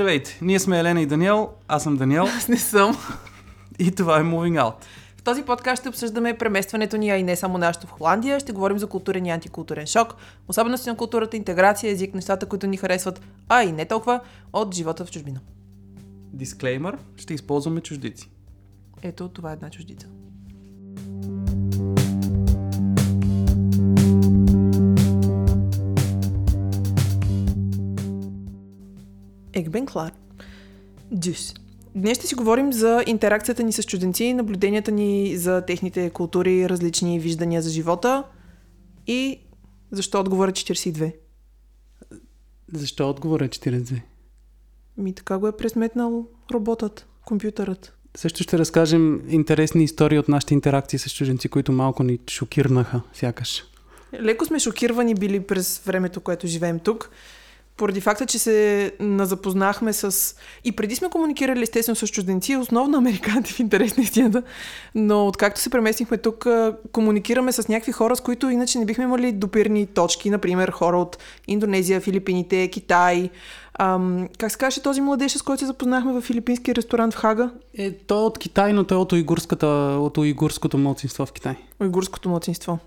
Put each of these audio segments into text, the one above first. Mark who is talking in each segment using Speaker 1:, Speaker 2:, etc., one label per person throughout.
Speaker 1: Здравейте, ние сме Елена и Даниел, аз съм Даниел
Speaker 2: Аз не съм.
Speaker 1: и това е Moving Out.
Speaker 2: В този подкаст ще обсъждаме преместването ни, а и не само нашето в Холандия. Ще говорим за културен и антикултурен шок, особености на културата, интеграция, език, нещата, които ни харесват, а и не толкова, от живота в чужбина.
Speaker 1: Дисклеймър, ще използваме чуждици.
Speaker 2: Ето, това е една чуждица. Ik ben klaar. Dus, днес ще си говорим за интеракцията ни с чужденци, наблюденията ни за техните култури, различни виждания за живота и защо отговора 42.
Speaker 1: Защо отговора е 42?
Speaker 2: Ми така го е пресметнал роботът, компютърът.
Speaker 1: Също ще разкажем интересни истории от нашите интеракции с чужденци, които малко ни шокирнаха, сякаш.
Speaker 2: Леко сме шокирани били през времето, което живеем тук, поради факта, че се назапознахме с... И преди сме комуникирали естествено с чужденци, основно американци в интерес на истината, но откакто се преместихме тук, комуникираме с някакви хора, с които иначе не бихме имали допирни точки, например хора от Индонезия, Филипините, Китай. Ам, как се каже този младеж, с който се запознахме в филипински ресторант в Хага?
Speaker 1: Е, той е от Китай, но той е от, уйгурската, от уйгурското младсинство в Китай.
Speaker 2: Уйгурското младсинство.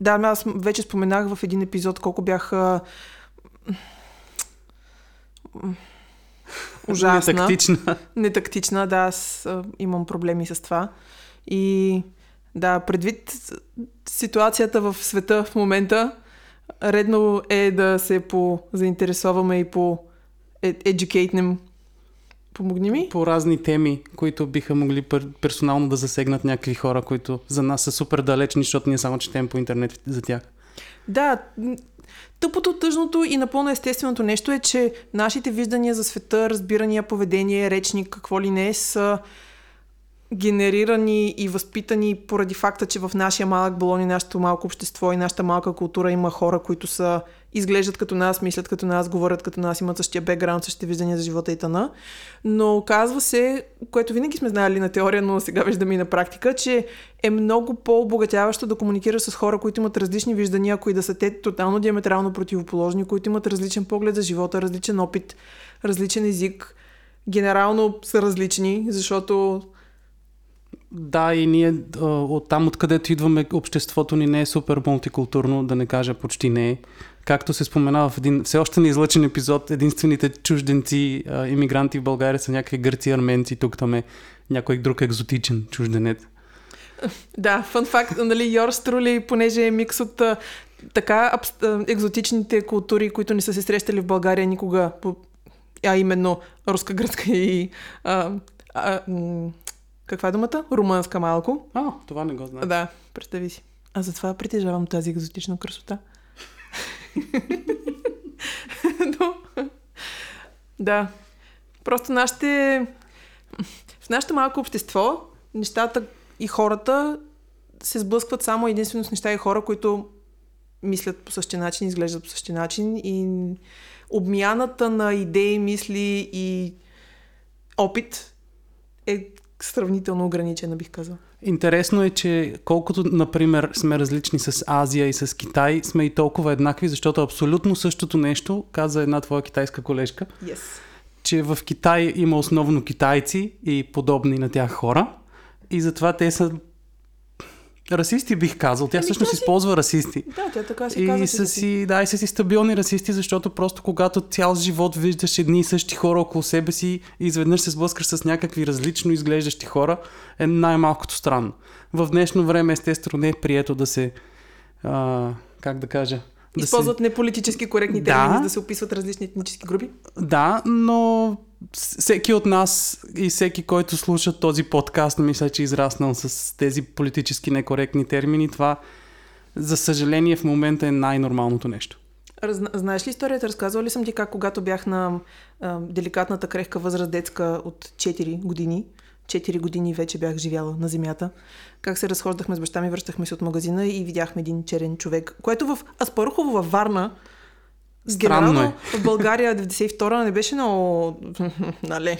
Speaker 2: Да, аз вече споменах в един епизод колко бях ужасна.
Speaker 1: Тактична.
Speaker 2: Нетактична, да, аз имам проблеми с това. И да, предвид ситуацията в света в момента, редно е да се по-заинтересоваме и по educate Помогни ми?
Speaker 1: По разни теми, които биха могли пер- персонално да засегнат някакви хора, които за нас са супер далечни, защото ние само четем по интернет за тях.
Speaker 2: Да, тъпото, тъжното и напълно естественото нещо е, че нашите виждания за света, разбирания, поведение, речник, какво ли не, са генерирани и възпитани поради факта, че в нашия малък балон и нашето малко общество и нашата малка култура има хора, които са изглеждат като нас, мислят като нас, говорят като нас, имат същия бекграунд, същите виждания за живота и тъна. Но казва се, което винаги сме знаели на теория, но сега виждаме и на практика, че е много по-обогатяващо да комуникираш с хора, които имат различни виждания, които да са те тотално диаметрално противоположни, които имат различен поглед за живота, различен опит, различен език. Генерално са различни, защото
Speaker 1: Да, и ние от там, откъдето идваме, обществото ни не е супер мултикултурно, да не кажа почти не е. Както се споменава в един все още неизлъчен епизод, единствените чужденци, а, иммигранти в България са някакви гърци, арменци, тук там е някой друг екзотичен чужденец.
Speaker 2: Да, фън факт, нали, Йорс Трули, понеже е микс от така абс, екзотичните култури, които не са се срещали в България никога, а именно руска, гръцка и а, а, каква е думата? Румънска малко.
Speaker 1: А, това не го знам.
Speaker 2: Да, представи си. А затова притежавам тази екзотична красота. Но, да. Просто нашите... В нашето малко общество нещата и хората се сблъскват само единствено с неща и хора, които мислят по същия начин, изглеждат по същия начин и обмяната на идеи, мисли и опит е сравнително ограничена, бих казал.
Speaker 1: Интересно е, че колкото, например, сме различни с Азия и с Китай, сме и толкова еднакви, защото абсолютно същото нещо, каза една твоя китайска колежка,
Speaker 2: Yes.
Speaker 1: че в Китай има основно китайци и подобни на тях хора и затова те са расисти, бих казал. Тя
Speaker 2: Ами,
Speaker 1: всъщност
Speaker 2: си-
Speaker 1: използва расисти.
Speaker 2: Да, тя така си казва.
Speaker 1: И
Speaker 2: че
Speaker 1: са си, да, и са си стабилни расисти, защото просто когато цял живот виждаш едни и същи хора около себе си и изведнъж се сблъскаш с някакви различно изглеждащи хора, е най-малкото странно. В днешно време естествено не е прието да се, а, как да кажа, да
Speaker 2: Използват неполитически коректни
Speaker 1: Да.
Speaker 2: термини, за да се описват различни етнически групи.
Speaker 1: Да, но всеки от нас и всеки, който слуша този подкаст, мисля, че е израснал с тези политически некоректни термини. Това, за съжаление, в момента е най-нормалното нещо.
Speaker 2: Разна... Знаеш ли историята? Разказвала ли съм ти как, когато бях на а, деликатната крехка възраст детска от 4 години, 4 години вече бях живяла на земята, как се разхождахме с баща ми, връщахме се от магазина и видяхме един черен човек, което в Аспарухово във Варна
Speaker 1: Странно
Speaker 2: Генерално
Speaker 1: е.
Speaker 2: в България 92-а не беше много... нали,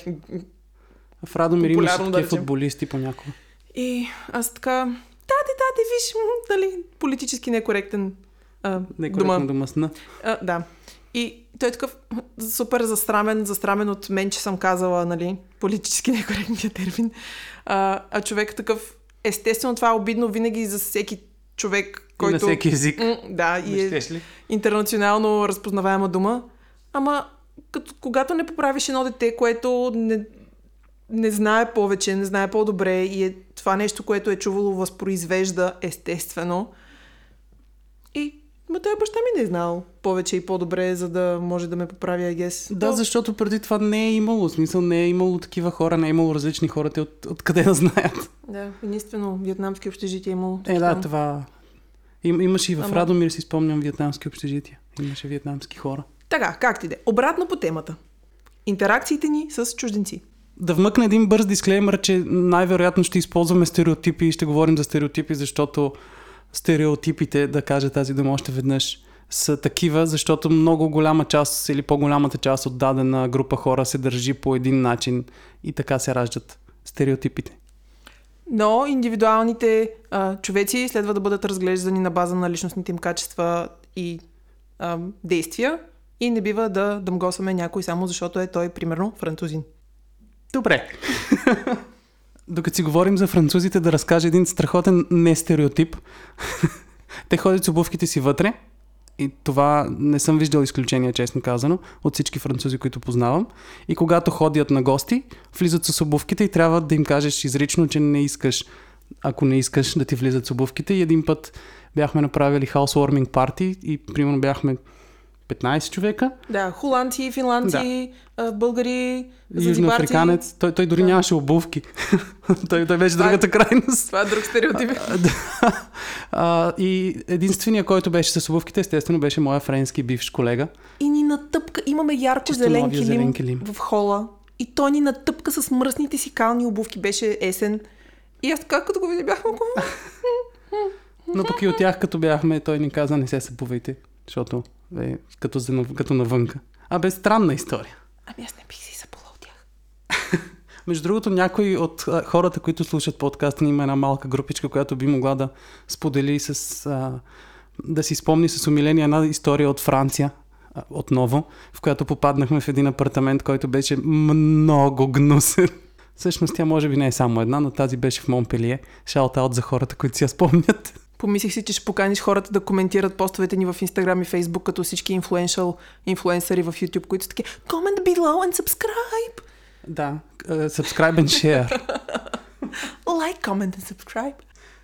Speaker 1: В Радомир имаше
Speaker 2: да
Speaker 1: такива
Speaker 2: речем.
Speaker 1: футболисти понякога.
Speaker 2: И аз така... Тати, тати, виж, нали, политически некоректен а,
Speaker 1: Некоректно
Speaker 2: дума.
Speaker 1: дума сна.
Speaker 2: А, да. И той е такъв супер застрамен, застрамен от мен, че съм казала, нали, политически некоректния термин. А, а човек такъв, естествено това е обидно винаги за всеки човек, който...
Speaker 1: И на всеки език.
Speaker 2: М, да, и е интернационално разпознаваема дума. Ама, като, когато не поправиш едно дете, което не, не знае повече, не знае по-добре и е това нещо, което е чувало, възпроизвежда естествено. И ма той баща ми не е знал повече и по-добре, за да може да ме поправи, guess.
Speaker 1: Да,
Speaker 2: То-
Speaker 1: защото преди това не е имало. Смисъл не е имало такива хора, не е имало различни хора, те от, откъде да знаят.
Speaker 2: Да, единствено вьетнамски общежития е имало.
Speaker 1: Е, да, това... Им, имаше и в
Speaker 2: Ама-
Speaker 1: Радомир, си спомням, вьетнамски общежития. Имаше вьетнамски хора.
Speaker 2: Така, как ти де? Обратно по темата. Интеракциите ни с чужденци.
Speaker 1: Да вмъкна един бърз дисклеймер, че най-вероятно ще използваме стереотипи и ще говорим за стереотипи, защото стереотипите, да кажа тази дума още веднъж, са такива, защото много голяма част или по-голямата част от дадена група хора се държи по един начин и така се раждат стереотипите.
Speaker 2: Но индивидуалните а, човеци следва да бъдат разглеждани на база на личностните им качества и а, действия и не бива да дъмгосваме някой само защото е той, примерно, французин.
Speaker 1: Добре. Докато си говорим за французите, да разкажа един страхотен нестереотип. Те ходят с обувките си вътре и това не съм виждал изключение, честно казано, от всички французи, които познавам. И когато ходят на гости, влизат с обувките и трябва да им кажеш изрично, че не искаш, ако не искаш да ти влизат с обувките. И един път бяхме направили housewarming парти и примерно бяхме 15 човека.
Speaker 2: Да, холандци, финландци, а, българи.
Speaker 1: Южноафриканец. Той, той дори
Speaker 2: Да.
Speaker 1: нямаше обувки. той, той беше
Speaker 2: Това е-
Speaker 1: другата крайност.
Speaker 2: Това е друг стереотип.
Speaker 1: А, да. и единственият, който беше с обувките, естествено, беше моя френски бивш колега.
Speaker 2: И ни натъпка, имаме ярко зелен килим,
Speaker 1: зелен килим.
Speaker 2: в хола. И той ни натъпка с мръсните си кални обувки. Беше есен. И аз така, като го видя, бях малко...
Speaker 1: Но пък и от тях, като бяхме, той ни каза, не се събувайте, защото е като, за, като навънка. А бе, странна история.
Speaker 2: Ами аз не бих си запала от тях.
Speaker 1: Между другото, някой от а, хората, които слушат подкаста, има една малка групичка, която би могла да сподели с... А, да си спомни с умиление една история от Франция, а, отново, в която попаднахме в един апартамент, който беше много гнусен. Всъщност тя може би не е само една, но тази беше в Монпелие. Шаут-аут за хората, които си я спомнят.
Speaker 2: Помислих си, че ще поканиш хората да коментират постовете ни в Instagram и Facebook, като всички инфлуеншъл инфлуенсъри в YouTube, които са таки Comment below and subscribe!
Speaker 1: Да, а, subscribe and share.
Speaker 2: Like, comment and subscribe!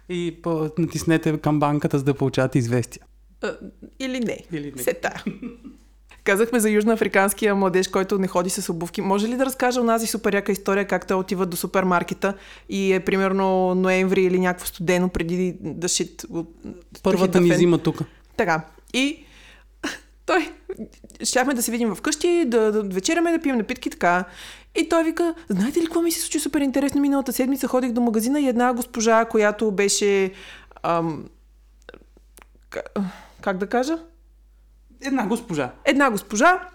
Speaker 1: И по- натиснете камбанката, за да получавате известия.
Speaker 2: А, или не.
Speaker 1: Или не.
Speaker 2: Се тая. Казахме за южноафриканския младеж, който не ходи с обувки. Може ли да разкажа онази супер яка история, как той отива до супермаркета и е примерно ноември или някакво студено преди да шит
Speaker 1: Първата ни зима тук.
Speaker 2: Така. И той, щяхме да се видим вкъщи, да, да вечеряме, да пием напитки, така. И той вика, знаете ли какво ми се случи супер интересно миналата седмица? Ходих до магазина и една госпожа, която беше... Ам, ка- как да кажа?
Speaker 1: Една госпожа.
Speaker 2: Една госпожа.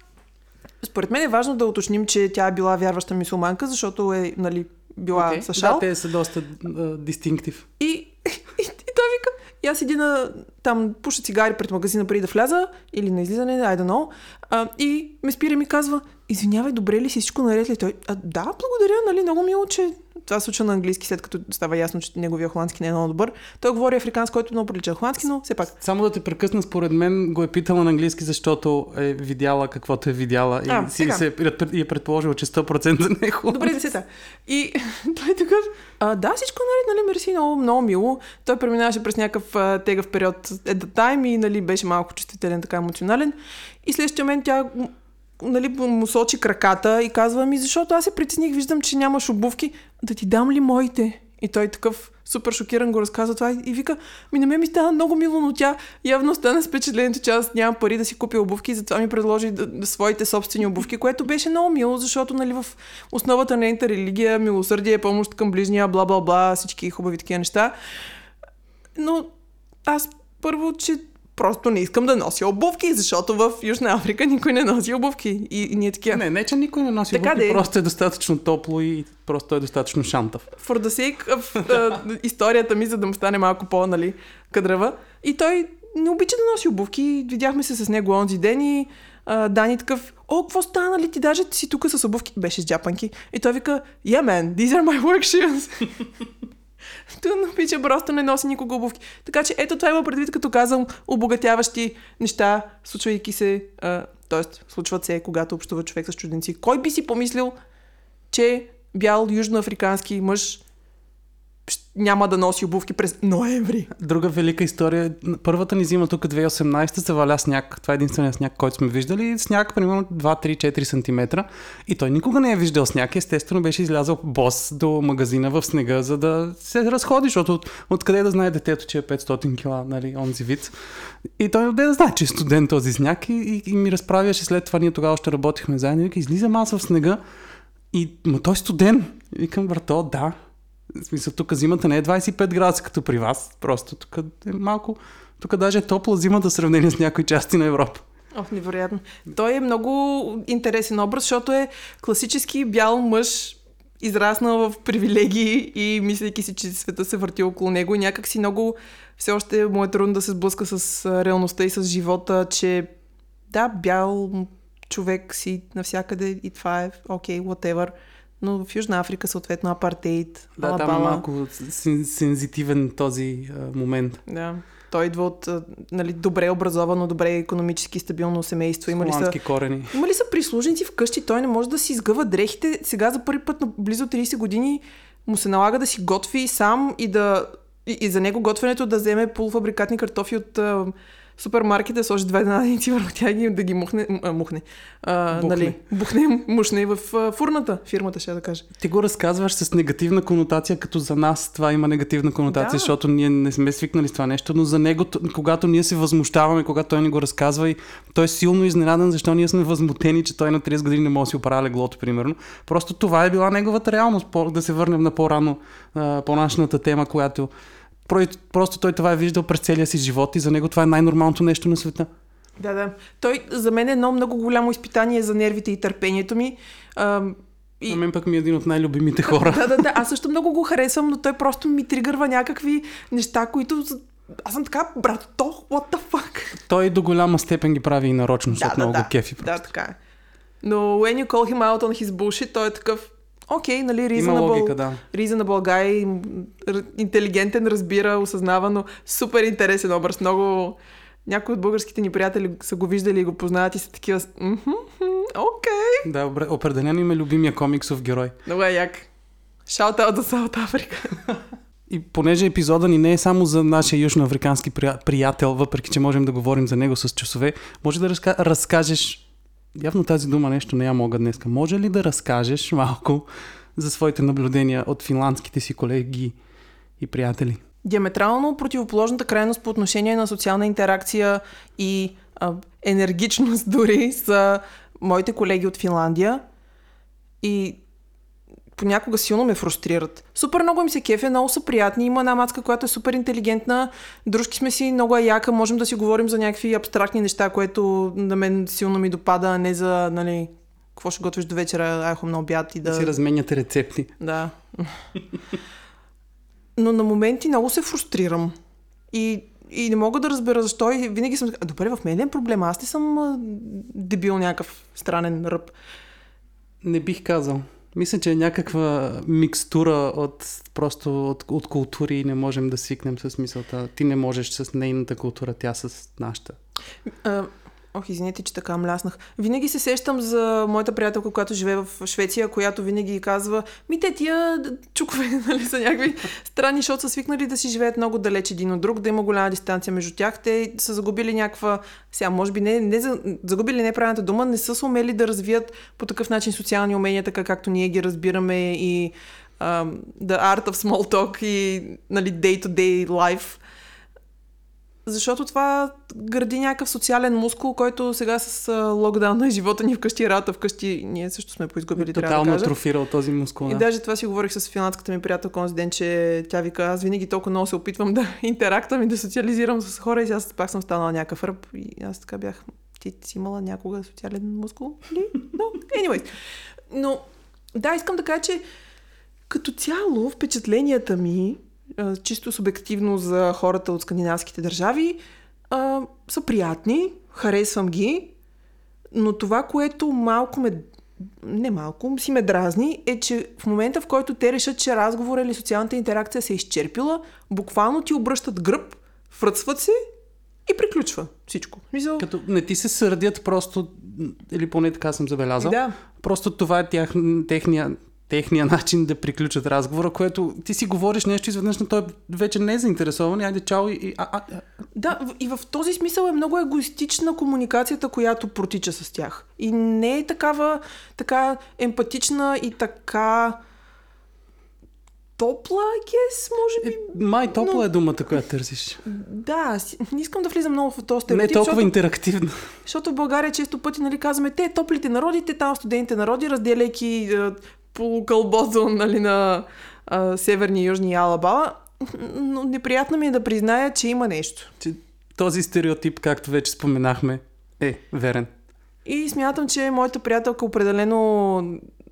Speaker 2: Според мен е важно да уточним, че тя е била вярваща мусулманка, защото е нали, била
Speaker 1: Окей.
Speaker 2: с шал.
Speaker 1: Да, те са доста а, дистинктив.
Speaker 2: И, и, и той вика, и аз иди на, там, пуша цигари пред магазина преди да вляза, или на излизане, I don't know, а, и ме спира и ми казва, извинявай, добре ли си, всичко наред ли? Той, а, да, благодаря, нали, много мило, че това се случва на английски, след като става ясно, че неговия холандски не е много добър. Той говори африкански, който много прилича холандски, но все пак.
Speaker 1: Само да те прекъсна, според мен го е питала на английски, защото е видяла каквото е видяла и
Speaker 2: А,
Speaker 1: си
Speaker 2: сега.
Speaker 1: се е, е предположила, че 100% не е хубаво.
Speaker 2: Добре, десета. И той е такъв, а, да, всичко наред, нали, мерси, много, много мило. Той преминаваше през някакъв а, тегъв период at the time и, нали, беше малко чувствителен, така емоционален. И следващия момент тя нали, му сочи краката и казва ми, защото аз се притесних, виждам, че нямаш обувки, да ти дам ли моите? И той такъв супер шокиран го разказва това и вика, ми на мен ми стана много мило, но тя явно остана с впечатлението, че аз нямам пари да си купя обувки и затова ми предложи да, да, своите собствени обувки, което беше много мило, защото нали, в основата на нейната религия, милосърдие, помощ към ближния, бла-бла-бла, всички хубави такива неща. Но аз първо, че просто не искам да нося обувки, защото в Южна Африка никой не носи обувки. И, и ние такива.
Speaker 1: Не, не, че никой не носи
Speaker 2: Така
Speaker 1: обувки,
Speaker 2: де.
Speaker 1: просто е достатъчно топло и просто е достатъчно шантав.
Speaker 2: for the sake of uh, историята ми, за да му стане малко по, нали, кадрава. И той не обича да носи обувки. Видяхме се с него онзи ден и а, Дани такъв, о, какво стана ли ти, даже ти си тук с обувки. Беше с джапанки. И той вика, yeah man, these are my work shoes. Тънно пича просто не носи никога обувки. Така че ето това има предвид, като казвам, обогатяващи неща, случвайки се, а, т.е. случват се, когато общува човек с чужденци. Кой би си помислил, че бял южноафрикански мъж няма да носи обувки през ноември.
Speaker 1: Друга велика история. Първата ни зима тук 2018 се валя сняг. Това е единствения сняг, който сме виждали. Сняг примерно 2-3-4 см. И той никога не е виждал сняг. Естествено беше излязъл бос до магазина в снега, за да се разходи, защото от, откъде да знае детето, че е 500 кила, нали, онзи вид. И той откъде да знае, че е студент този сняг и, и, и ми разправяше след това. Ние тогава още работихме заедно. И излизам аз в снега и ма той е студент. Викам, брато, да, в смисъл, тук зимата не е 25 градуса като при вас. Просто тук е малко... Тук даже е топла зимата в сравнение с някои части на Европа.
Speaker 2: Ох, невероятно. Той е много интересен образ, защото е класически бял мъж, израснал в привилегии и мислейки си, че света се върти около него някак си много все още му е трудно да се сблъска с реалността и с живота, че да, бял човек си навсякъде и това е окей, okay, whatever но в Южна Африка съответно апартейт,
Speaker 1: Да, Алабама. там е малко сензитивен този а, момент.
Speaker 2: Да. Той идва от нали, добре образовано, добре економически стабилно семейство.
Speaker 1: Има ли са, корени.
Speaker 2: Има ли са прислужници вкъщи? Той не може да си изгъва дрехите. Сега за първи път на близо 30 години му се налага да си готви сам и да и, и за него готвенето да вземе полуфабрикатни картофи от супермаркет да сложи две наденици върху тях и да ги мухне, а, мухне, а, бухне. нали, бухне, мушне в а, фурната, фирмата, ще да кажа.
Speaker 1: Ти го разказваш с негативна конотация, като за нас това има негативна конотация, да. защото ние не сме свикнали с това нещо, но за него, когато ние се възмущаваме, когато той ни го разказва и той е силно изненадан, защо ние сме възмутени, че той на 30 години не може да си оправя леглото, примерно. Просто това е била неговата реалност, да се върнем на по-рано, по-нашната тема, която Просто той това е виждал през целия си живот и за него това е най-нормалното нещо на света.
Speaker 2: Да, да. Той за мен е едно много голямо изпитание за нервите и търпението ми. А,
Speaker 1: и... На мен пък ми е един от най-любимите хора.
Speaker 2: да, да, да. Аз също много го харесвам, но той просто ми тригърва някакви неща, които аз съм така, брато, what the fuck?
Speaker 1: Той до голяма степен ги прави и нарочно, защото да, много
Speaker 2: да,
Speaker 1: кефи.
Speaker 2: Просто. Да, така е. Но when you call him out on his bullshit, той е такъв, окей, okay, нали, reasonable, да. reasonable guy, интелигентен, разбира, осъзнава, но супер интересен образ. Много... Някои от българските ни приятели са го виждали и го познават и са такива... Окей. Okay.
Speaker 1: Да, определено им е любимия комиксов герой.
Speaker 2: Много е як. Shout out до Саут Африка.
Speaker 1: И понеже епизода ни не е само за нашия южноафрикански приятел, въпреки че можем да говорим за него с часове, може да разка... разкажеш явно тази дума нещо не я мога днес. Може ли да разкажеш малко за своите наблюдения от финландските си колеги и приятели?
Speaker 2: Диаметрално противоположната крайност по отношение на социална интеракция и а, енергичност дори са моите колеги от Финландия. И понякога силно ме фрустрират. Супер много им се кефе, много са приятни. Има една мацка, която е супер интелигентна. Дружки сме си много яка. Можем да си говорим за някакви абстрактни неща, което на мен силно ми допада, а не за, нали, какво ще готвиш до вечера, айхом на обяд и да...
Speaker 1: Да си разменяте рецепти.
Speaker 2: Да. Но на моменти много се фрустрирам. И, и не мога да разбера защо. И винаги съм... Добре, в мен е проблем. Аз не съм дебил някакъв странен ръб.
Speaker 1: Не бих казал. Мисля, че е някаква микстура от просто от, от култури и не можем да свикнем с мисълта. Ти не можеш с нейната култура, тя с нашата.
Speaker 2: Ох, извинете, че така мляснах. Винаги се сещам за моята приятелка, която живее в Швеция, която винаги казва, ми те тия чукове нали, са някакви странни, защото са свикнали да си живеят много далеч един от друг, да има голяма дистанция между тях. Те са загубили някаква, сега може би не, не загубили неправилната дума, не са умели да развият по такъв начин социални умения, така както ние ги разбираме и um, the art of small talk и нали, day-to-day life защото това гради някакъв социален мускул, който сега с локдауна и живота ни вкъщи, работа вкъщи, ние също сме поизгубили,
Speaker 1: трябва
Speaker 2: да
Speaker 1: атрофирал този мускул.
Speaker 2: Да. И даже това си говорих с финландската ми приятелка онзи ден, че тя вика, аз винаги толкова много се опитвам да интерактам и да социализирам с хора и аз пак съм станала някакъв ръб и аз така бях, ти си имала някога социален мускул? Ли? Но, anyways. Но, да, искам да кажа, че като цяло впечатленията ми чисто субективно за хората от скандинавските държави, а, са приятни, харесвам ги, Но това, което малко ме не малко, си ме дразни, е, че в момента, в който те решат, че разговор или социалната интеракция се е изчерпила, буквално ти обръщат гръб, връцват се и приключва всичко. Мисъл...
Speaker 1: Като не ти се сърдят просто, или поне така съм забелязал,
Speaker 2: Да.
Speaker 1: просто това е тях, техния, техния начин да приключат разговора, което ти си говориш нещо изведнъж, но той вече не е заинтересован, и айде чао и... а, а, а.
Speaker 2: Да, и в този смисъл е много егоистична комуникацията, която протича с тях. И не е такава така емпатична и така топла, guess, може би.
Speaker 1: Май топла
Speaker 2: но-
Speaker 1: е думата, която търсиш.
Speaker 2: Да, не искам да влизам много в този
Speaker 1: Не е
Speaker 2: стереотип,
Speaker 1: толкова
Speaker 2: защото,
Speaker 1: интерактивна.
Speaker 2: защото в България често пъти нали, казваме, те топлите народи, те там студените народи, разделяйки е, полукълбото нали, на е, северни и южни Алабала. Но неприятно ми е да призная, че има нещо.
Speaker 1: Че този стереотип, както вече споменахме, е верен.
Speaker 2: И смятам, че моята приятелка определено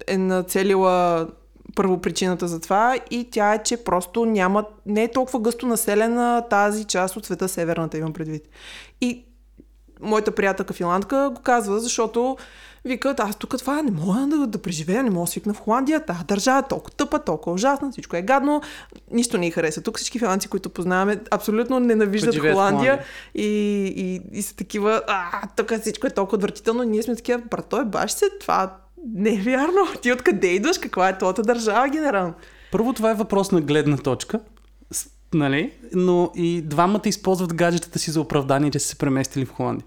Speaker 2: е нацелила първопричината за това и тя е, че просто няма, не е толкова гъсто населена тази част от света, северната имам предвид. И моята приятелка финландка го казва, защото викат, аз тук това не мога да, да преживея, не мога да свикна в Холандия, тази държава е толкова тъпа, толкова ужасна, всичко е гадно, нищо не й хареса. Тук всички финландци, които познаваме, абсолютно ненавиждат Холандия,
Speaker 1: Холандия.
Speaker 2: и, и, и са такива, а, тук всичко е толкова отвратително. Ние сме такива, брато е баш се, това не е вярно. Ти откъде идваш? Каква е твоята държава, генерално?
Speaker 1: Първо, това е въпрос на гледна точка, нали? но и двамата използват гаджетата си за оправдание, че са се преместили в Холандия.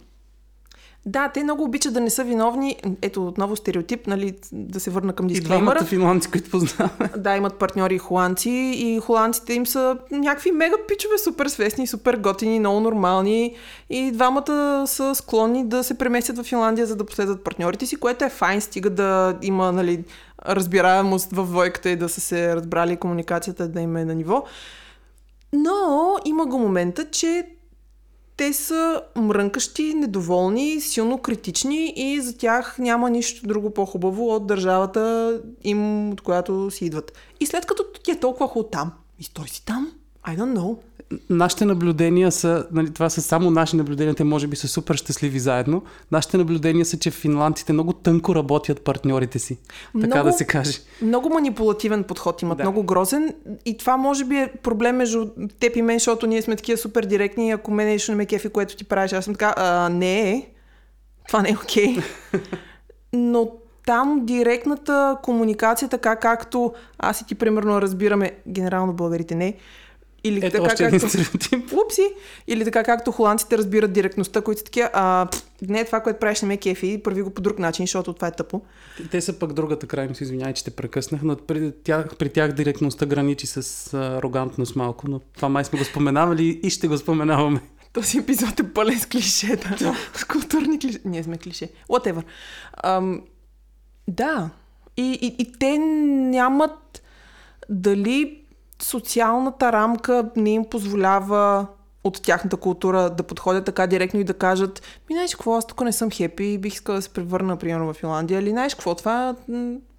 Speaker 2: Да, те много обичат да не са виновни. Ето отново стереотип, нали, да се върна към
Speaker 1: И
Speaker 2: дисклеймера.
Speaker 1: двамата финландци, които познаваме.
Speaker 2: Да, имат партньори холандци и холандците им са някакви мега пичове, супер свестни, супер готини, много нормални и двамата са склонни да се преместят в Финландия, за да последват партньорите си, което е файн, стига да има нали, разбираемост в двойката и да са се разбрали и комуникацията да им е на ниво. Но има го момента, че те са мрънкащи, недоволни, силно критични и за тях няма нищо друго по-хубаво от държавата им, от която си идват. И след като ти е толкова хубаво там, и стой си там, I don't know.
Speaker 1: Нашите наблюдения са, нали, това са само наши наблюдения, те може би са супер щастливи заедно. Нашите наблюдения са, че финландците много тънко работят партньорите си. Така
Speaker 2: Много-
Speaker 1: да се каже.
Speaker 2: Много манипулативен подход имат,
Speaker 1: Да.
Speaker 2: много грозен. И това може би е проблем между теб и мен, защото ние сме такива супер директни и ако мен нещо не ме кефи, което ти правиш, аз съм така, а, не е. Това не е окей. Но там директната комуникация, така както аз и ти примерно разбираме, генерално българите не, или
Speaker 1: Ето
Speaker 2: така
Speaker 1: още
Speaker 2: както...
Speaker 1: стереотип.
Speaker 2: Упси! Или така както холандците разбират директността, които са такива, а, не, това, което правиш не ме кефи, прави го по друг начин, защото това е тъпо.
Speaker 1: Те са пък другата крайност, извинявай, че те прекъснах, но при тях, при тях директността граничи с арогантност малко, но това май сме го споменавали и ще го споменаваме.
Speaker 2: Този епизод е пълен с клишета. с културни клише. Ние сме клише. Whatever. Ам, да. И, и, и те нямат дали социалната рамка не им позволява от тяхната култура да подходят така директно и да кажат ми знаеш какво, аз тук не съм хепи и бих искала да се превърна, примерно, в Финландия. Или знаеш какво, това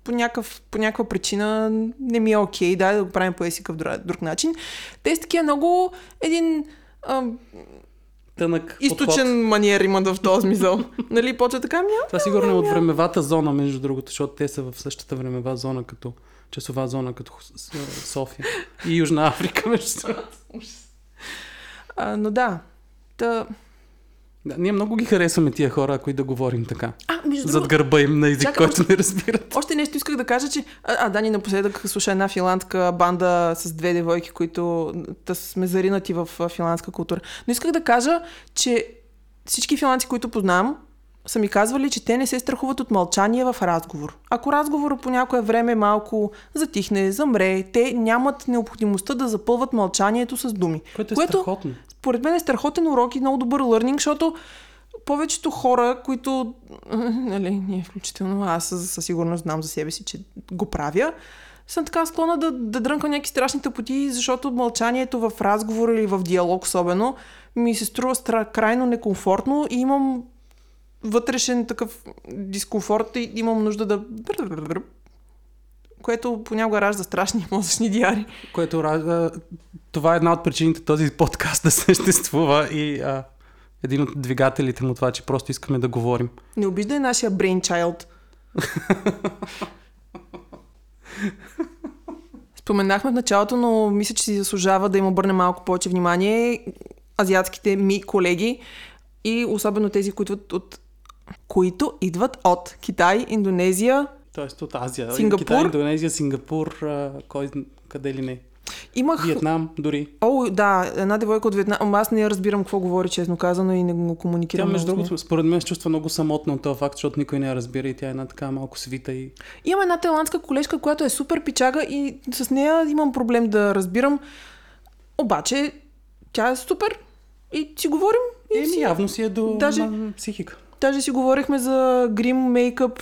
Speaker 2: по, някакъв, по някаква причина не ми е окей, дай да го правим по есикъв друг, друг начин. Те са такива много един ам,
Speaker 1: Тънък
Speaker 2: източен
Speaker 1: подход.
Speaker 2: маниер имат в този смисъл. нали, почва така, няма.
Speaker 1: Това сигурно е от времевата зона, между другото, защото те са в същата времева зона, като часова зона, като София. И Южна Африка, между.
Speaker 2: А, но да. Та...
Speaker 1: Да, ние много ги харесваме тия хора, ако и да говорим така.
Speaker 2: А, между
Speaker 1: Зад
Speaker 2: другото,
Speaker 1: гърба им на език,
Speaker 2: Чакай,
Speaker 1: който не разбират.
Speaker 2: Още нещо исках да кажа, че... А, а Дани напоследък слуша една финландска банда с две девойки, които да сме заринати в финландска култура. Но исках да кажа, че всички финландци, които познавам, са ми казвали, че те не се страхуват от мълчание в разговор. Ако разговорът по някое време малко затихне, замре, те нямат необходимостта да запълват мълчанието с думи.
Speaker 1: Което е
Speaker 2: Което-
Speaker 1: страхотно.
Speaker 2: според мен е страхотен урок и много добър лърнинг, защото повечето хора, които, нали, ние включително, аз със сигурност знам за себе си, че го правя, съм така склонна да, да дрънкам някакви страшни тъпоти, защото мълчанието в разговор или в диалог особено ми се струва стра, крайно некомфортно и имам вътрешен такъв дискомфорт и имам нужда да... което понякога ражда страшни мозъчни диари.
Speaker 1: Което ра- а, това е една от причините този подкаст да съществува и а, един от двигателите му това, че просто искаме да говорим.
Speaker 2: Не обиждай нашия brainchild. Споменахме в началото, но мисля, че си заслужава да им обърне малко повече внимание азиатските ми колеги и особено тези, които идват от, които идват от Китай, Индонезия,
Speaker 1: Тоест от Азия.
Speaker 2: Сингапур.
Speaker 1: Китай, Индонезия, Сингапур, кой, къде ли не.
Speaker 2: Имах...
Speaker 1: Виетнам дори.
Speaker 2: О, да, една девойка от Виетнам. Ама аз не разбирам какво говори, честно казано, и не го
Speaker 1: Тя,
Speaker 2: комуникирам.
Speaker 1: между
Speaker 2: с нея.
Speaker 1: другото, според мен се чувства много самотна от този факт, защото никой не я разбира и тя е една така малко свита и...
Speaker 2: Имам една тайландска колежка, която е супер пичага и с нея имам проблем да разбирам. Обаче, тя е супер и си говорим. И
Speaker 1: Еми,
Speaker 2: си...
Speaker 1: явно си е до
Speaker 2: Даже-
Speaker 1: психика.
Speaker 2: Даже си говорихме за грим, мейкъп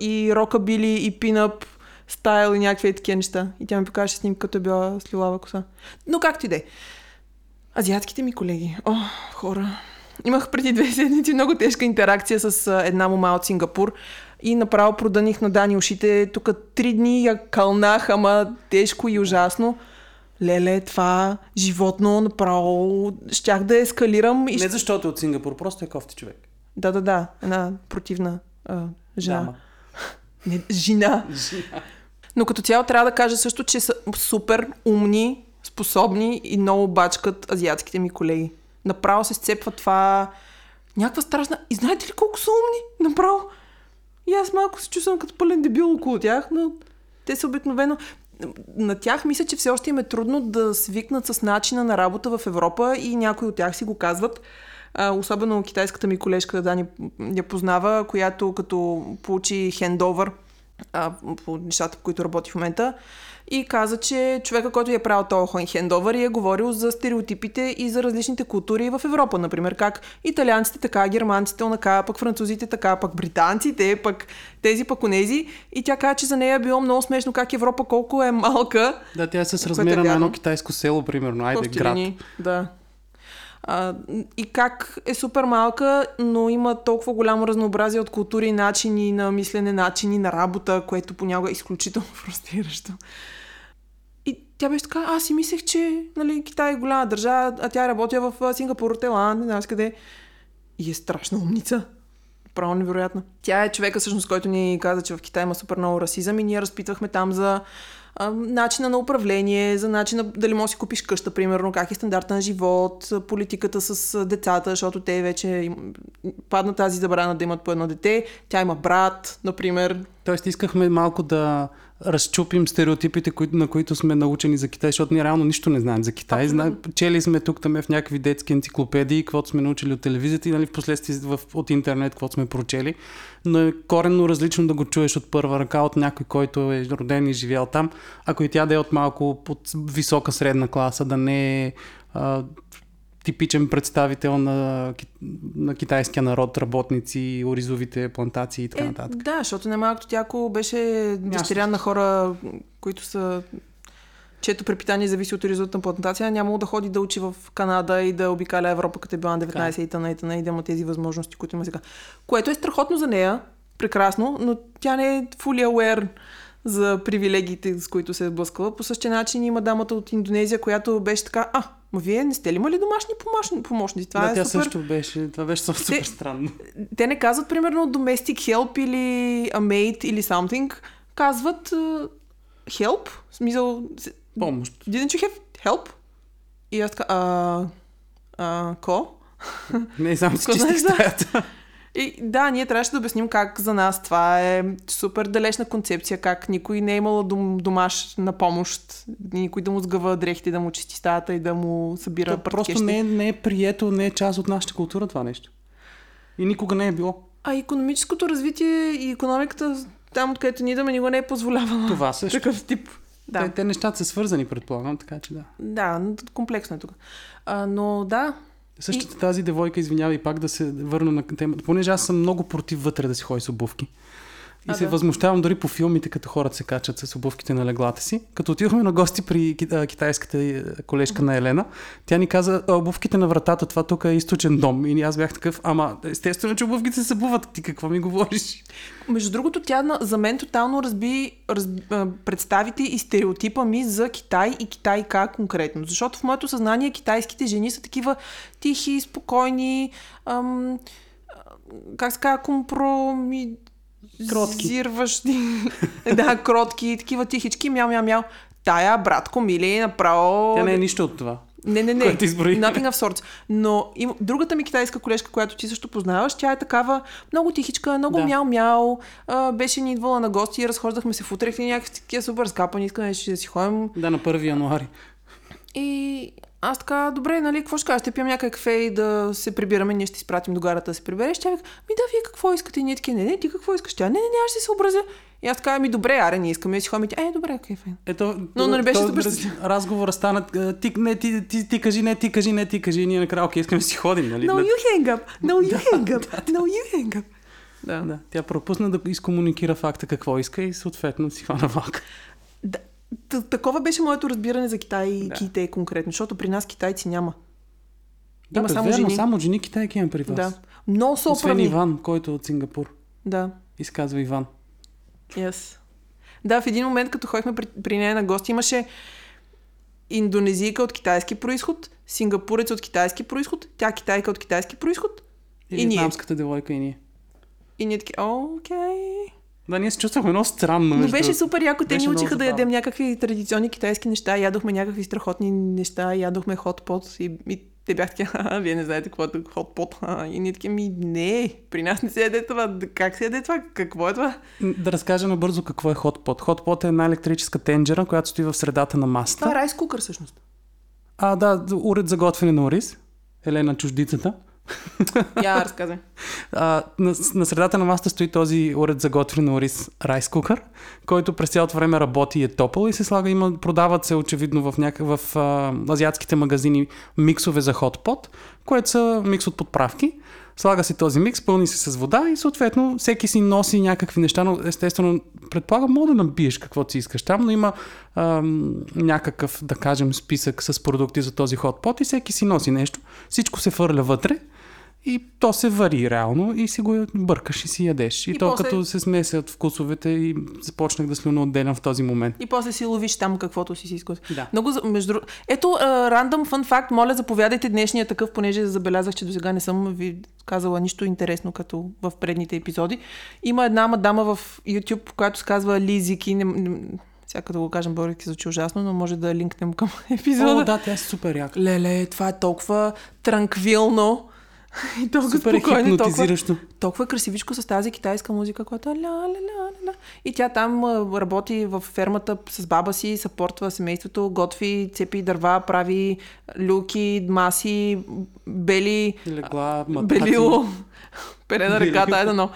Speaker 2: и рокабили и пинъп стайл и някакви такива неща. И тя ми покаже снимка, като е била с лилава коса. Но както и да е. Азиатските ми колеги. О, хора. Имах преди две седмици много тежка интеракция с една мома от Сингапур и направо проданих на Дани ушите. Тук три дни я кълнах, ама тежко и ужасно. Леле, това животно направо щях да ескалирам и
Speaker 1: Не защото от Сингапур, просто е кофти човек.
Speaker 2: Да, да, да. Една противна а, жена.
Speaker 1: Дама.
Speaker 2: Не, жена. Но като цяло трябва да кажа също, че са супер умни, способни и много бачкат азиатските ми колеги. Направо се сцепва това някаква страшна... И знаете ли колко са умни? Направо. И аз малко се чувствам като пълен дебил около тях, но те са обикновено... На тях мисля, че все още им е трудно да свикнат с начина на работа в Европа и някои от тях си го казват. А, особено китайската ми колежка Дани я познава, която като получи хендовър а, по нещата, по които работи в момента. И каза, че човека, който е правил този хендовър, е говорил за стереотипите и за различните култури в Европа. Например, как италианците така, германците онака, пък французите така, пък британците, пък тези, пък онези. И тя каза, че за нея е било много смешно как Европа колко е малка.
Speaker 1: Да, тя е с
Speaker 2: е
Speaker 1: размера на
Speaker 2: вярно.
Speaker 1: едно китайско село, примерно. Айде, град.
Speaker 2: Да. А, и как е супер малка, но има толкова голямо разнообразие от култури, начини на мислене, начини на работа, което понякога е изключително фрустриращо. И тя беше така, аз си мислех, че нали, Китай е голяма държава, а тя работя в Сингапур, Тайланд, не знам къде. И е страшна умница. Право невероятно. Тя е човека, всъщност, който ни каза, че в Китай има супер много расизъм и ние разпитвахме там за начина на управление, за начина дали можеш да си купиш къща, примерно, как е стандарта на живот, политиката с децата, защото те вече им, падна тази забрана да имат по едно дете. Тя има брат, например.
Speaker 1: Тоест искахме малко да разчупим стереотипите, кои, на които сме научени за Китай, защото ние реално нищо не знаем за Китай. Знаем, чели сме тук там в някакви детски енциклопедии, каквото сме научили от телевизията и нали, в последствие в, от интернет, каквото сме прочели. Но е коренно различно да го чуеш от първа ръка от някой, който е роден и живял там, ако и тя да е от малко под висока средна класа, да не е типичен представител на, на китайския народ, работници, оризовите плантации и така
Speaker 2: Е,
Speaker 1: нататък.
Speaker 2: да, защото немалкото тяко беше дъщеря на хора, които са чето препитание зависи от резултатна плантация, нямало да ходи да учи в Канада и да обикаля Европа, като е била на 19 и тъна и тъна и да има тези възможности, които има сега. Което е страхотно за нея, прекрасно, но тя не е fully aware за привилегиите, с които се е сблъскала. По същия начин има дамата от Индонезия, която беше така, а, ма вие не сте ли имали домашни помощни, помощници? Това
Speaker 1: да,
Speaker 2: е
Speaker 1: тя
Speaker 2: супер.
Speaker 1: също беше, това беше супер странно.
Speaker 2: Те не казват, примерно, domestic help или a maid или something. Казват uh, help. В смисъл,
Speaker 1: Помощ.
Speaker 2: didn't you have help? И аз така, а, а, ко?
Speaker 1: Не, само си чистих стаята.
Speaker 2: И да, ние трябваше да обясним как за нас това е супер далечна концепция, как никой не е имал дом, домаш на помощ, никой да му сгъва дрехите, да му чисти стаята и да му събира
Speaker 1: То
Speaker 2: парткещи.
Speaker 1: просто не, е- не е прието, не е част от нашата култура това нещо. И никога не е било.
Speaker 2: А економическото развитие и економиката там, откъдето ние идваме, ни го не е позволявала.
Speaker 1: Това също.
Speaker 2: Такъв тип. Да.
Speaker 1: Те, те нещата са свързани, предполагам, така че да.
Speaker 2: Да, но комплексно е тук. А, но да,
Speaker 1: Същата тази девойка, извинявай, пак да се върна на темата, понеже аз съм много против вътре да си ходи с обувки. И
Speaker 2: А,
Speaker 1: се
Speaker 2: да.
Speaker 1: възмущавам дори по филмите, като хората се качат с обувките на леглата си. Като отидохме на гости при китайската е, колежка на Елена, тя ни каза, «А, обувките на вратата, това тук е източен дом. И аз бях такъв, ама естествено, че обувките се събуват. Ти какво ми говориш?
Speaker 2: Между другото, тя за мен тотално разби раз, а, представите и стереотипа ми за Китай и китайка конкретно. Защото в моето съзнание китайските жени са такива тихи, спокойни, ам, как се казва, компроми...
Speaker 1: Кротки.
Speaker 2: Зирващи. да, кротки, такива тихички, мяу, мяу, мяу. Тая, братко, мили, направо...
Speaker 1: Тя не е нищо от това.
Speaker 2: Не, не, не.
Speaker 1: Което изброи.
Speaker 2: Nothing of sorts. Но им, другата ми китайска колежка, която ти също познаваш, тя е такава много тихичка, много
Speaker 1: Да.
Speaker 2: мяу-мяу. А, беше ни идвала на гости, разхождахме се в утрехи, някакви такива супер скапани, искаме да си ходим.
Speaker 1: Да, на 1 януари.
Speaker 2: И аз така, добре, нали, какво ще кажеш? Ще пием някакъв кафе и да се прибираме, ние ще ти спратим до гарата да се прибереш. Тя вика, ми да, вие какво искате? И ние таки, не, не, ти какво искаш? Тя, не, не, не, аз ще се съобразя. И аз така, ми добре, аре, не искаме да си ходим. Е, добре, окей, файн.
Speaker 1: Ето,
Speaker 2: Но не беше супер.
Speaker 1: Разговора стана, ти, не, ти, ти, ти, кажи, не, ти кажи, не, ти кажи. Ние накрая, окей, искаме да си ходим, нали?
Speaker 2: No, you hang up. No, you hang up. No, you hang up. Да.
Speaker 1: Да, тя пропусна да изкомуникира факта какво иска и съответно си хвана влак.
Speaker 2: Да, такова беше моето разбиране за Китай и
Speaker 1: Да.
Speaker 2: Китай конкретно, защото при нас китайци няма.
Speaker 1: Да,
Speaker 2: Има само
Speaker 1: верно,
Speaker 2: жени.
Speaker 1: само жени китайки има при вас.
Speaker 2: Да. Много са
Speaker 1: Освен
Speaker 2: оправни.
Speaker 1: Иван, който е от Сингапур.
Speaker 2: Да.
Speaker 1: Изказва Иван.
Speaker 2: Yes. Да, в един момент, като ходихме при, при нея на гости, имаше индонезийка от китайски происход, сингапурец от китайски происход, тя китайка от китайски происход
Speaker 1: И,
Speaker 2: И ние.
Speaker 1: девойка и ние.
Speaker 2: и ние таки, окей.
Speaker 1: Да, ние се чувствахме много странно.
Speaker 2: Но беше супер яко. Те ни учиха да ядем някакви традиционни китайски неща. Ядохме някакви страхотни неща. Ядохме хот-пот. И, и те бяха такива, «Ха, вие не знаете какво е хот-пот. ха». И ние таки, ми не, при нас не се яде това. Как се яде това? Какво е това?
Speaker 1: Да разкажа набързо какво е хотпот. Хотпот е една електрическа тенджера, която стои в средата на масата.
Speaker 2: Това е райс кукър всъщност.
Speaker 1: А, да, уред за готвене на ориз. Елена чуждицата.
Speaker 2: Я разказвай.
Speaker 1: А, на, на средата на масата стои този уред за готвене на ориз райс кукър, който през цялото време работи и е топъл и се слага, има, продават се очевидно в, някак, в а, азиатските магазини миксове за хотпот, което са микс от подправки. Слага се този микс, пълни се с вода и съответно всеки си носи някакви неща, но естествено предполагам мога да набиеш каквото си искаш там, но има ам, някакъв, да кажем, списък с продукти за този хотпот и всеки си носи нещо. Всичко се фърля вътре и то се вари реално и си го бъркаш и си ядеш. И,
Speaker 2: И
Speaker 1: то
Speaker 2: после-
Speaker 1: като се смесят вкусовете и започнах да слюна отделям в този момент.
Speaker 2: И после си ловиш там каквото си си искал.
Speaker 1: Да.
Speaker 2: Много, между Ето, рандъм фън факт, моля заповядайте днешния такъв, понеже забелязах, че до сега не съм ви казала нищо интересно, като в предните епизоди. Има една мадама в YouTube, която се казва Лизики. Не, не, сега като го кажем български звучи ужасно, но може да линкнем към епизода.
Speaker 1: О, да, тя е супер яка.
Speaker 2: Леле, това е толкова транквилно. И толкова
Speaker 1: Супер е
Speaker 2: спокойно, толкова,
Speaker 1: хипнотизиращо.
Speaker 2: толкова красивичко с тази китайска музика, която е ля, ля, ля, ля. И тя там работи в фермата с баба си, съпортва семейството, готви, цепи дърва, прави люки, маси, бели,
Speaker 1: Легла, матати.
Speaker 2: белило, пере на ръката, айде, но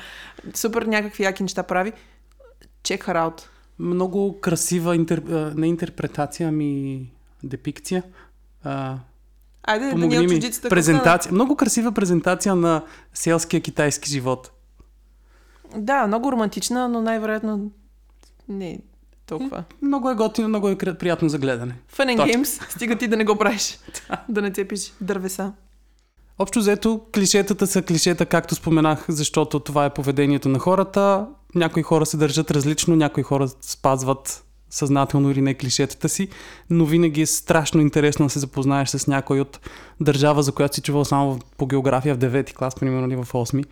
Speaker 2: супер някакви яки неща прави. Check her out.
Speaker 1: Много красива интер... не интерпретация, ами депикция. А,
Speaker 2: Айде, да
Speaker 1: помогни
Speaker 2: ни
Speaker 1: ми. Презентация. Много красива презентация на селския китайски живот.
Speaker 2: Да, много романтична, но най-вероятно не толкова.
Speaker 1: Много е готино, много е приятно за гледане.
Speaker 2: Fun and
Speaker 1: Точно.
Speaker 2: games, стига ти да не го правиш. да не цепиш дървеса.
Speaker 1: Общо взето, клишетата са клишета, както споменах, защото това е поведението на хората. Някои хора се държат различно, някои хора спазват съзнателно или не клишетата си, но винаги е страшно интересно да се запознаеш с някой от държава, за която си чувал само по география в 9 клас, примерно или в 8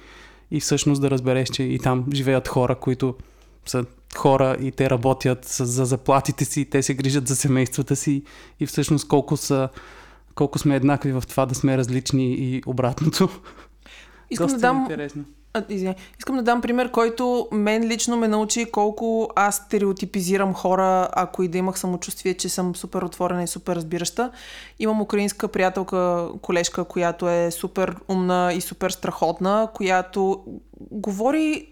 Speaker 1: и всъщност да разбереш, че и там живеят хора, които са хора и те работят за заплатите си, те се грижат за семействата си и всъщност колко са колко сме еднакви в това да сме различни и обратното.
Speaker 2: Искам
Speaker 1: Доста
Speaker 2: да дам
Speaker 1: интересно.
Speaker 2: А, извиняй. Искам да дам пример, който мен лично ме научи колко аз стереотипизирам хора, ако и да имах самочувствие, че съм супер отворена и супер разбираща. Имам украинска приятелка, колежка, която е супер умна и супер страхотна, която говори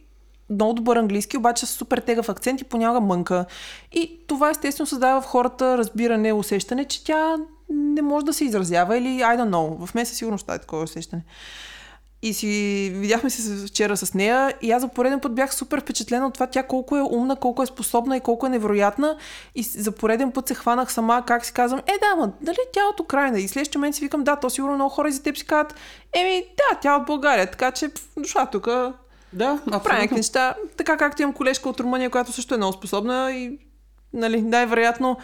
Speaker 2: много добър английски, обаче с супер тегав акцент и понякога мънка. И това естествено създава в хората разбиране, усещане, че тя не може да се изразява или I don't know. В мен със сигурност е такова усещане. И си видяхме се вчера с нея и аз за пореден път бях супер впечатлена от това тя колко е умна, колко е способна и колко е невероятна. И за пореден път се хванах сама, как си казвам, е да, ма, дали тя е от Украина? И следващия момент си викам, да, то сигурно много хора и за теб си казват, еми да, тя е от България, така че душа тук
Speaker 1: Да,
Speaker 2: прави някакви неща. Така както имам колежка от Румъния, която също е много способна и нали, най-вероятно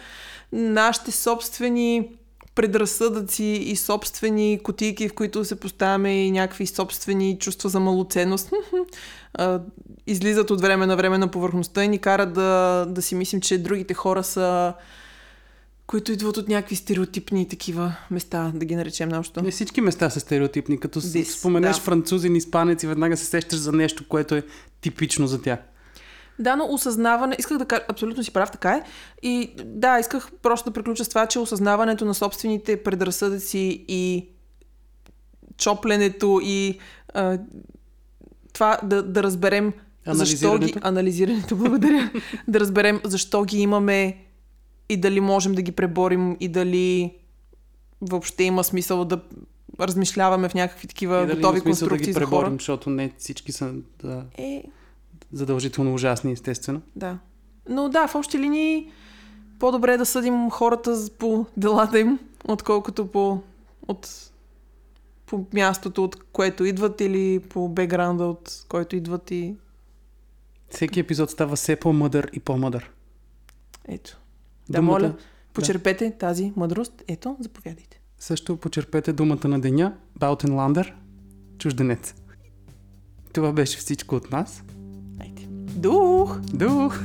Speaker 2: нашите собствени предразсъдъци и собствени кутийки, в които се поставяме и някакви собствени чувства за малоценност, излизат от време на време на повърхността и ни карат да, да си мислим, че другите хора са които идват от някакви стереотипни такива места, да ги наречем нещо.
Speaker 1: Не всички места са стереотипни. Като
Speaker 2: This,
Speaker 1: споменеш
Speaker 2: да.
Speaker 1: французин, испанец и веднага се сещаш за нещо, което е типично за тях.
Speaker 2: Да, но осъзнаване, исках да кажа, абсолютно си прав, така е. И да, исках просто да приключа с това, че осъзнаването на собствените предразсъдъци и чопленето и а, това да, да разберем защо ги...
Speaker 1: Анализирането.
Speaker 2: Благодаря. да разберем защо ги имаме и дали можем да ги преборим и дали въобще има смисъл да размишляваме в някакви такива
Speaker 1: И дали
Speaker 2: готови
Speaker 1: има смисъл да
Speaker 2: конструкции
Speaker 1: ги
Speaker 2: за хора.
Speaker 1: преборим, защото не всички са да,
Speaker 2: Е,
Speaker 1: задължително ужасни, естествено.
Speaker 2: Да. Но да, в общи линии по-добре е да съдим хората по делата им, отколкото по, от, по мястото, от което идват или по бекграунда, от който идват и
Speaker 1: Всеки епизод става все по-мъдър и по-мъдър.
Speaker 2: ето. Да,
Speaker 1: Думата-
Speaker 2: моля, почерпете тази мъдрост. Ето, заповядайте.
Speaker 1: Също почерпете думата на деня, Баутенландър, чужденец. Това беше всичко от нас.
Speaker 2: Doeg!
Speaker 1: Doeg!